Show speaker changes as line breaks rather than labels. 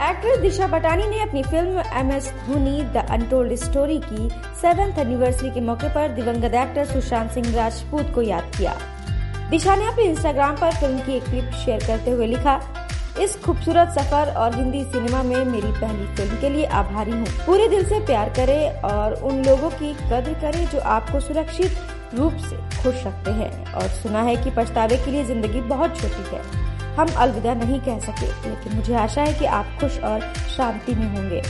Actress दिशा पटानी ने अपनी film M S Dhoni, the untold story की सेवेंथ एनिवर्सरी के मौके पर दिवंगत एक्टर सुशांत सिंह राजपूत को याद किया। दिशा ने अपने इंस्टाग्राम पर फ़िल्म की एक क्लिप शेयर करते हुए लिखा, इस खूबसूरत सफ़र और हिंदी सिनेमा में मेरी पहली फ़िल्म के लिए आभारी हूँ। पूरे दिल से प्यार करें और उन लोगों की कद्र करें जो आपको सुरक्षित रूप से खुश रखते हैं। और सुना है कि पछतावे के लिए ज़िंदगी बहुत छोटी है। हम अलविदा नहीं कह सके, लेकिन मुझे आशा है कि आप खुश और शांति में होंगे।